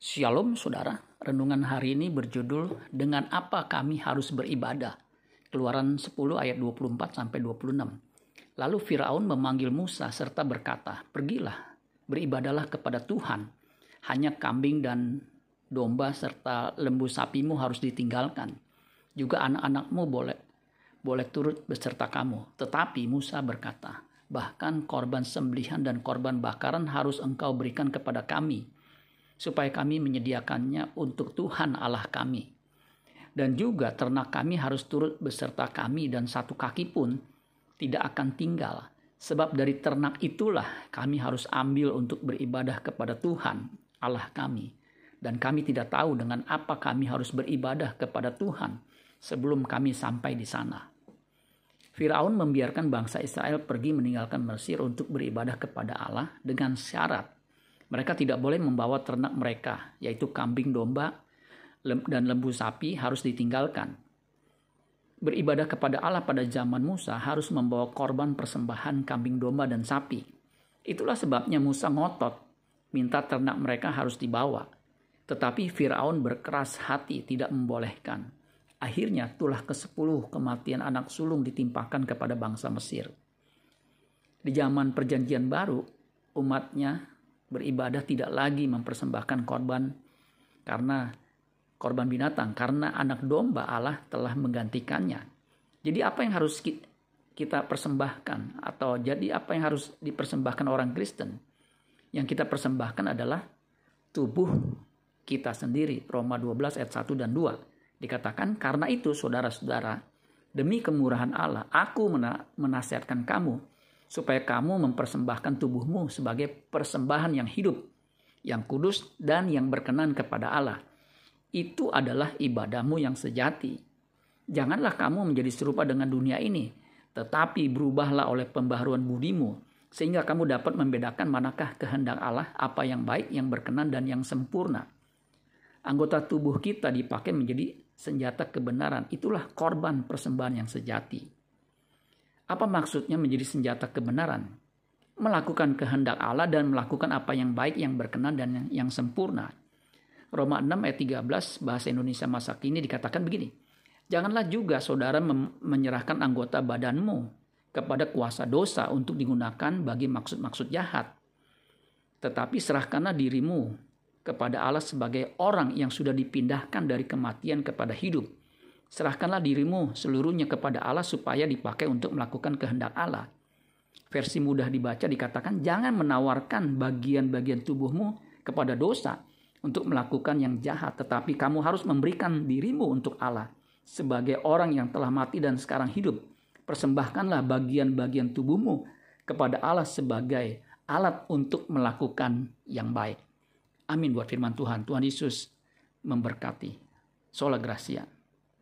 Shalom saudara, renungan hari ini berjudul dengan apa kami harus beribadah. Keluaran 10 ayat 24 sampai 26. Lalu Firaun memanggil Musa serta berkata, "Pergilah, beribadalah kepada Tuhan. Hanya kambing dan domba serta lembu sapimu harus ditinggalkan. Juga anak-anakmu boleh boleh turut beserta kamu." Tetapi Musa berkata, "Bahkan korban sembelihan dan korban bakaran harus engkau berikan kepada kami." Supaya kami menyediakannya untuk Tuhan Allah kami. Dan juga ternak kami harus turut beserta kami dan satu kaki pun tidak akan tinggal. Sebab dari ternak itulah kami harus ambil untuk beribadah kepada Tuhan Allah kami. Dan kami tidak tahu dengan apa kami harus beribadah kepada Tuhan sebelum kami sampai di sana. Firaun membiarkan bangsa Israel pergi meninggalkan Mesir untuk beribadah kepada Allah dengan syarat mereka tidak boleh membawa ternak mereka, yaitu kambing domba dan lembu sapi harus ditinggalkan. Beribadah kepada Allah pada zaman Musa harus membawa korban persembahan kambing domba dan sapi. Itulah sebabnya Musa ngotot, minta ternak mereka harus dibawa. Tetapi Firaun berkeras hati tidak membolehkan. Akhirnya tulah ke-10 kematian anak sulung ditimpakan kepada bangsa Mesir. Di zaman perjanjian baru, umatnya beribadah tidak lagi mempersembahkan korban karena korban binatang karena anak domba Allah telah menggantikannya. Jadi apa yang harus kita persembahkan atau jadi apa yang harus dipersembahkan orang Kristen? Yang kita persembahkan adalah tubuh kita sendiri. Roma 12 ayat 1 dan 2. Dikatakan karena itu saudara-saudara demi kemurahan Allah aku menasihatkan kamu supaya kamu mempersembahkan tubuhmu sebagai persembahan yang hidup, yang kudus, dan yang berkenan kepada Allah. Itu adalah ibadahmu yang sejati. Janganlah kamu menjadi serupa dengan dunia ini, tetapi berubahlah oleh pembaharuan budimu, sehingga kamu dapat membedakan manakah kehendak Allah, apa yang baik, yang berkenan, dan yang sempurna. Anggota tubuh kita dipakai menjadi senjata kebenaran. Itulah korban persembahan yang sejati. Apa maksudnya menjadi senjata kebenaran? Melakukan kehendak Allah dan melakukan apa yang baik, yang berkenan, dan yang, yang sempurna. Roma 6 ayat 13 bahasa Indonesia masa kini dikatakan begini. Janganlah juga saudara menyerahkan anggota badanmu kepada kuasa dosa untuk digunakan bagi maksud-maksud jahat. Tetapi serahkanlah dirimu kepada Allah sebagai orang yang sudah dipindahkan dari kematian kepada hidup Serahkanlah dirimu seluruhnya kepada Allah supaya dipakai untuk melakukan kehendak Allah. Versi mudah dibaca dikatakan jangan menawarkan bagian-bagian tubuhmu kepada dosa untuk melakukan yang jahat, tetapi kamu harus memberikan dirimu untuk Allah sebagai orang yang telah mati dan sekarang hidup. Persembahkanlah bagian-bagian tubuhmu kepada Allah sebagai alat untuk melakukan yang baik. Amin buat firman Tuhan. Tuhan Yesus memberkati. Sola Gracia.